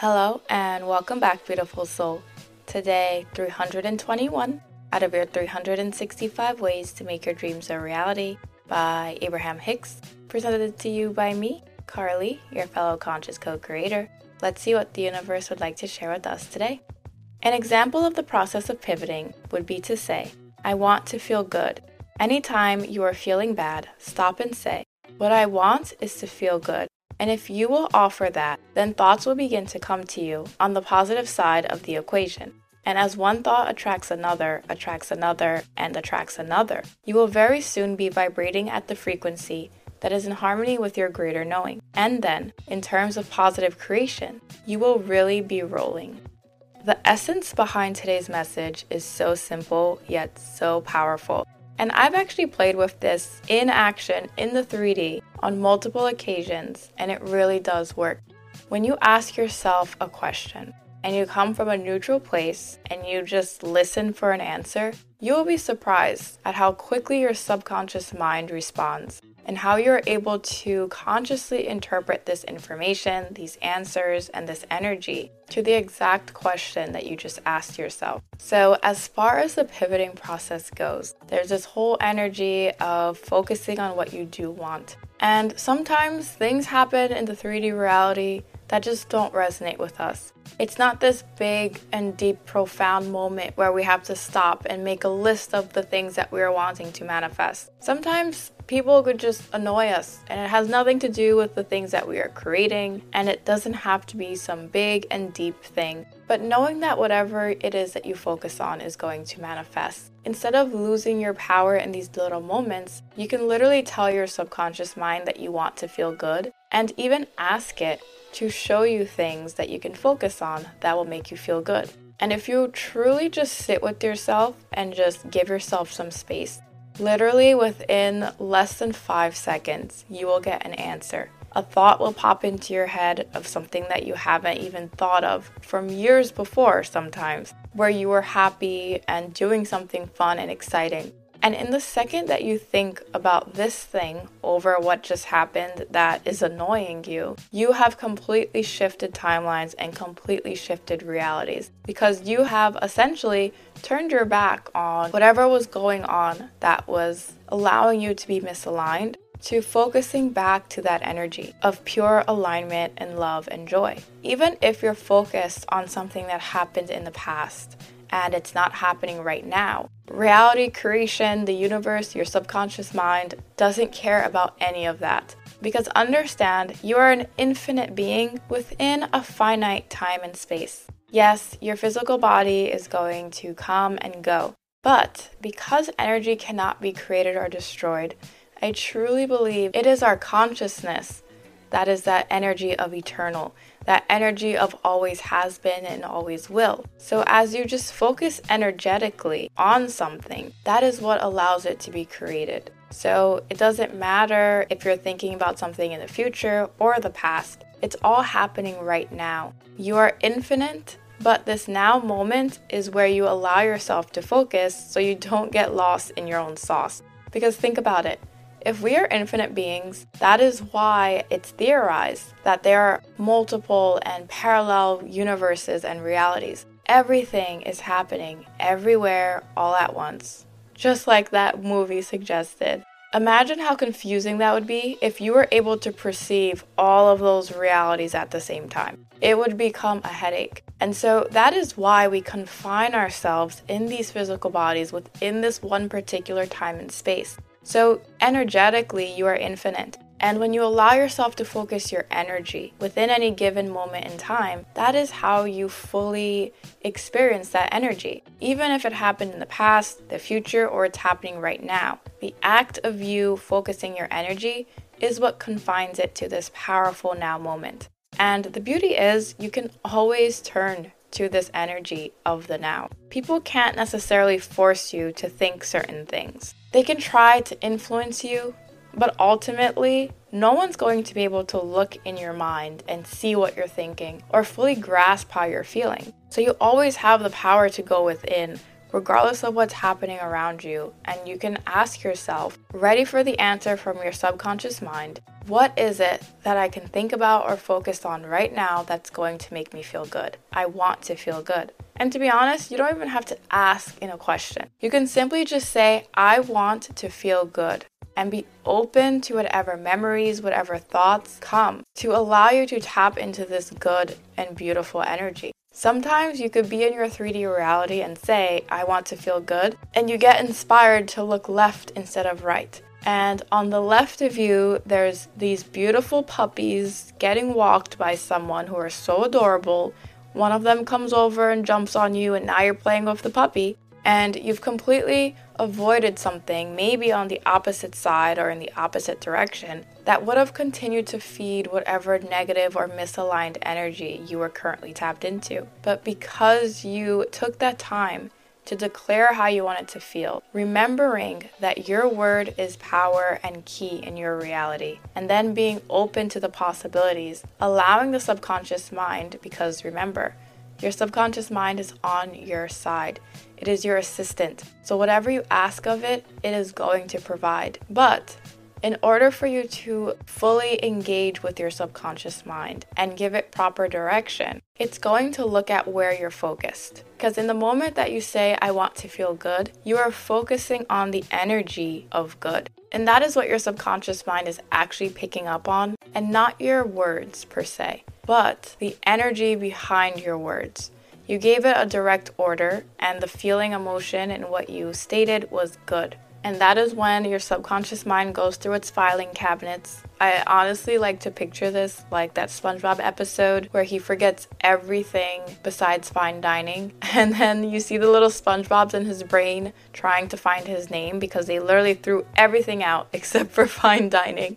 Hello and welcome back, beautiful soul. Today, 321 out of your 365 ways to make your dreams a reality by Abraham Hicks, presented to you by me, Carlie, your fellow conscious co creator. Let's see what the universe would like to share with us today. An example of the process of pivoting would be to say, I want to feel good. Anytime you are feeling bad, stop and say, What I want is to feel good. And if you will offer that, then thoughts will begin to come to you on the positive side of the equation. And as one thought attracts another, attracts another, and attracts another, you will very soon be vibrating at the frequency that is in harmony with your greater knowing. And then, in terms of positive creation, you will really be rolling. The essence behind today's message is so simple yet so powerful. And I've actually played with this in action in the 3D on multiple occasions, and it really does work. When you ask yourself a question and you come from a neutral place and you just listen for an answer, you will be surprised at how quickly your subconscious mind responds and how you're able to consciously interpret this information, these answers, and this energy to the exact question that you just asked yourself. So, as far as the pivoting process goes, there's this whole energy of focusing on what you do want. And sometimes things happen in the 3D reality that just don't resonate with us. It's not this big and deep, profound moment where we have to stop and make a list of the things that we are wanting to manifest. Sometimes people could just annoy us, and it has nothing to do with the things that we are creating, and it doesn't have to be some big and deep thing. But knowing that whatever it is that you focus on is going to manifest. Instead of losing your power in these little moments, you can literally tell your subconscious mind that you want to feel good and even ask it to show you things that you can focus on that will make you feel good. And if you truly just sit with yourself and just give yourself some space, Literally within less than five seconds, you will get an answer. A thought will pop into your head of something that you haven't even thought of from years before, sometimes, where you were happy and doing something fun and exciting. And in the second that you think about this thing over what just happened that is annoying you, you have completely shifted timelines and completely shifted realities because you have essentially turned your back on whatever was going on that was allowing you to be misaligned to focusing back to that energy of pure alignment and love and joy. Even if you're focused on something that happened in the past and it's not happening right now. Reality creation, the universe, your subconscious mind doesn't care about any of that. Because understand, you are an infinite being within a finite time and space. Yes, your physical body is going to come and go. But because energy cannot be created or destroyed, I truly believe it is our consciousness that is that energy of eternal, that energy of always has been and always will. So, as you just focus energetically on something, that is what allows it to be created. So, it doesn't matter if you're thinking about something in the future or the past, it's all happening right now. You are infinite. But this now moment is where you allow yourself to focus so you don't get lost in your own sauce. Because think about it if we are infinite beings, that is why it's theorized that there are multiple and parallel universes and realities. Everything is happening everywhere all at once, just like that movie suggested. Imagine how confusing that would be if you were able to perceive all of those realities at the same time. It would become a headache. And so that is why we confine ourselves in these physical bodies within this one particular time and space. So, energetically, you are infinite. And when you allow yourself to focus your energy within any given moment in time, that is how you fully experience that energy. Even if it happened in the past, the future, or it's happening right now, the act of you focusing your energy is what confines it to this powerful now moment. And the beauty is, you can always turn to this energy of the now. People can't necessarily force you to think certain things. They can try to influence you, but ultimately, no one's going to be able to look in your mind and see what you're thinking or fully grasp how you're feeling. So you always have the power to go within, regardless of what's happening around you, and you can ask yourself, ready for the answer from your subconscious mind, what is it that I can think about or focus on right now that's going to make me feel good? I want to feel good. And to be honest, you don't even have to ask in a question. You can simply just say, I want to feel good and be open to whatever memories, whatever thoughts come to allow you to tap into this good and beautiful energy. Sometimes you could be in your 3D reality and say, I want to feel good, and you get inspired to look left instead of right. And on the left of you, there's these beautiful puppies getting walked by someone who are so adorable. One of them comes over and jumps on you, and now you're playing with the puppy and you've completely avoided something, maybe on the opposite side or in the opposite direction, that would have continued to feed whatever negative or misaligned energy you were currently tapped into. But because you took that time to declare how you want it to feel, remembering that your word is power and key in your reality, and then being open to the possibilities, allowing the subconscious mind, because remember, your subconscious mind is on your side. It is your assistant. So, whatever you ask of it, it is going to provide. But in order for you to fully engage with your subconscious mind and give it proper direction, it's going to look at where you're focused. Because in the moment that you say, I want to feel good, you are focusing on the energy of good. And that is what your subconscious mind is actually picking up on, and not your words per se, but the energy behind your words. You gave it a direct order, and the feeling, emotion, and what you stated was good. And that is when your subconscious mind goes through its filing cabinets. I honestly like to picture this like that SpongeBob episode where he forgets everything besides fine dining. And then you see the little SpongeBobs in his brain trying to find his name because they literally threw everything out except for fine dining.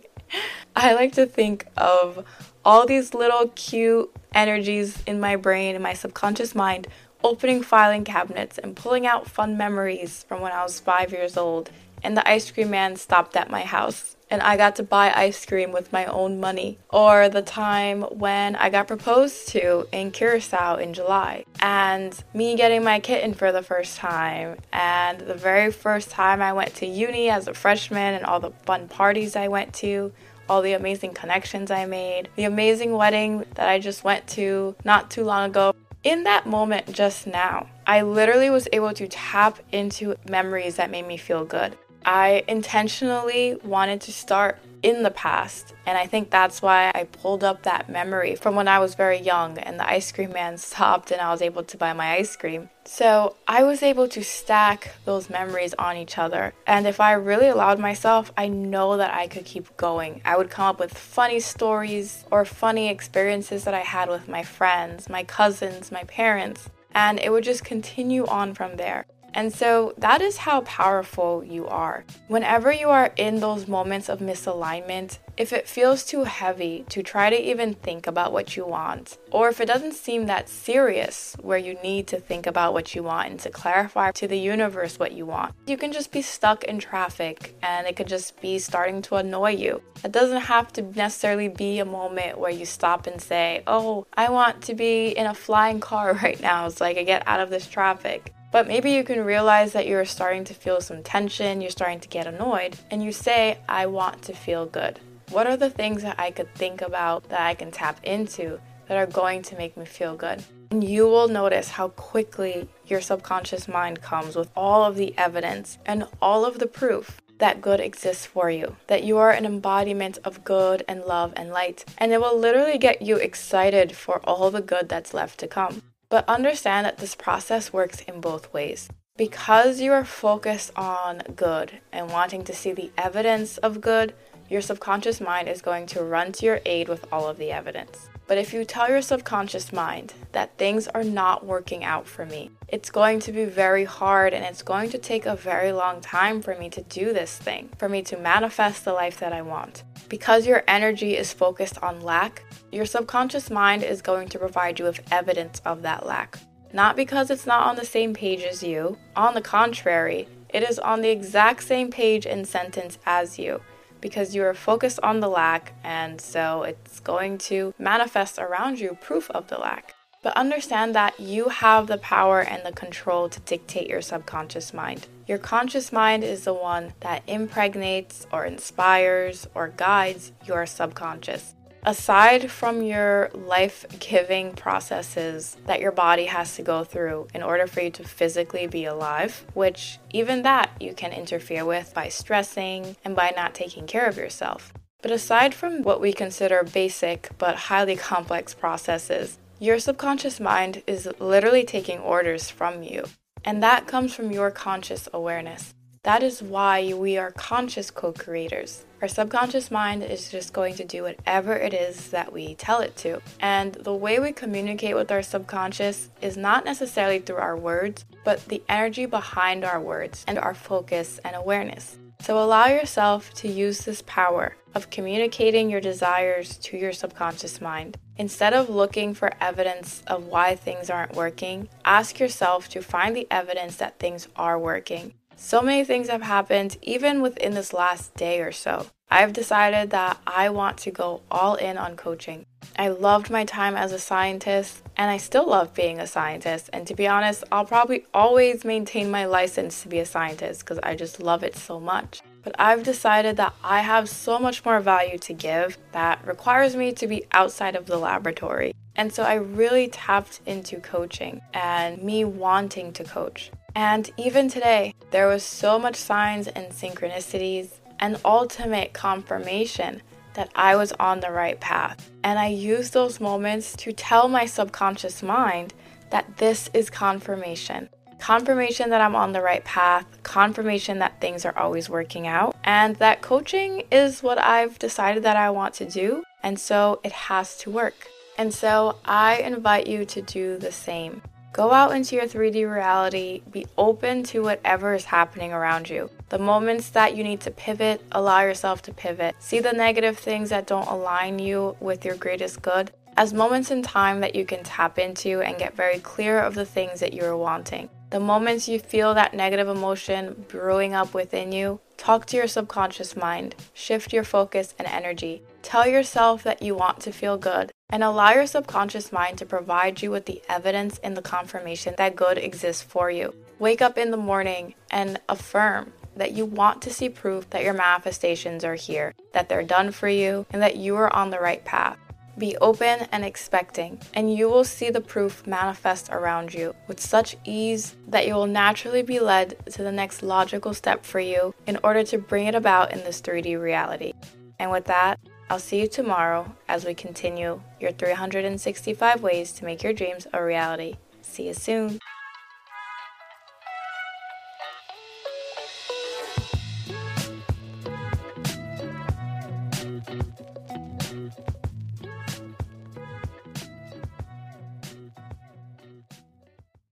I like to think of all these little cute energies in my brain and my subconscious mind opening filing cabinets and pulling out fun memories from when I was five years old. And the ice cream man stopped at my house, and I got to buy ice cream with my own money. Or the time when I got proposed to in Curacao in July, and me getting my kitten for the first time, and the very first time I went to uni as a freshman, and all the fun parties I went to all the amazing connections I made, the amazing wedding that I just went to not too long ago. In that moment just now, I literally was able to tap into memories that made me feel good. I intentionally wanted to start in the past. And I think that's why I pulled up that memory from when I was very young and the ice cream man stopped and I was able to buy my ice cream. So I was able to stack those memories on each other. And if I really allowed myself, I know that I could keep going. I would come up with funny stories or funny experiences that I had with my friends, my cousins, my parents. And it would just continue on from there. And so that is how powerful you are. Whenever you are in those moments of misalignment, if it feels too heavy to try to even think about what you want, or if it doesn't seem that serious where you need to think about what you want and to clarify to the universe what you want, you can just be stuck in traffic and it could just be starting to annoy you. It doesn't have to necessarily be a moment where you stop and say, Oh, I want to be in a flying car right now so I can get out of this traffic. But maybe you can realize that you're starting to feel some tension, you're starting to get annoyed, and you say, I want to feel good. What are the things that I could think about that I can tap into that are going to make me feel good? And you will notice how quickly your subconscious mind comes with all of the evidence and all of the proof that good exists for you, that you are an embodiment of good and love and light. And it will literally get you excited for all the good that's left to come. But understand that this process works in both ways. Because you are focused on good and wanting to see the evidence of good, your subconscious mind is going to run to your aid with all of the evidence. But if you tell your subconscious mind that things are not working out for me, it's going to be very hard and it's going to take a very long time for me to do this thing, for me to manifest the life that I want. Because your energy is focused on lack, your subconscious mind is going to provide you with evidence of that lack. Not because it's not on the same page as you, on the contrary, it is on the exact same page and sentence as you because you are focused on the lack, and so it's going to manifest around you proof of the lack. But understand that you have the power and the control to dictate your subconscious mind. Your conscious mind is the one that impregnates or inspires or guides your subconscious. Aside from your life giving processes that your body has to go through in order for you to physically be alive, which even that you can interfere with by stressing and by not taking care of yourself. But aside from what we consider basic but highly complex processes, your subconscious mind is literally taking orders from you. And that comes from your conscious awareness. That is why we are conscious co creators. Our subconscious mind is just going to do whatever it is that we tell it to. And the way we communicate with our subconscious is not necessarily through our words, but the energy behind our words and our focus and awareness. So allow yourself to use this power of communicating your desires to your subconscious mind. Instead of looking for evidence of why things aren't working, ask yourself to find the evidence that things are working. So many things have happened even within this last day or so. I've decided that I want to go all in on coaching. I loved my time as a scientist and I still love being a scientist. And to be honest, I'll probably always maintain my license to be a scientist because I just love it so much. But I've decided that I have so much more value to give that requires me to be outside of the laboratory. And so I really tapped into coaching and me wanting to coach. And even today, there was so much signs and synchronicities and ultimate confirmation that I was on the right path. And I used those moments to tell my subconscious mind that this is confirmation. Confirmation that I'm on the right path, confirmation that things are always working out, and that coaching is what I've decided that I want to do, and so it has to work. And so I invite you to do the same. Go out into your 3D reality, be open to whatever is happening around you. The moments that you need to pivot, allow yourself to pivot. See the negative things that don't align you with your greatest good as moments in time that you can tap into and get very clear of the things that you are wanting. The moments you feel that negative emotion brewing up within you, talk to your subconscious mind, shift your focus and energy. Tell yourself that you want to feel good and allow your subconscious mind to provide you with the evidence and the confirmation that good exists for you. Wake up in the morning and affirm that you want to see proof that your manifestations are here, that they're done for you, and that you are on the right path. Be open and expecting, and you will see the proof manifest around you with such ease that you will naturally be led to the next logical step for you in order to bring it about in this 3D reality. And with that, I'll see you tomorrow as we continue your 365 ways to make your dreams a reality. See you soon.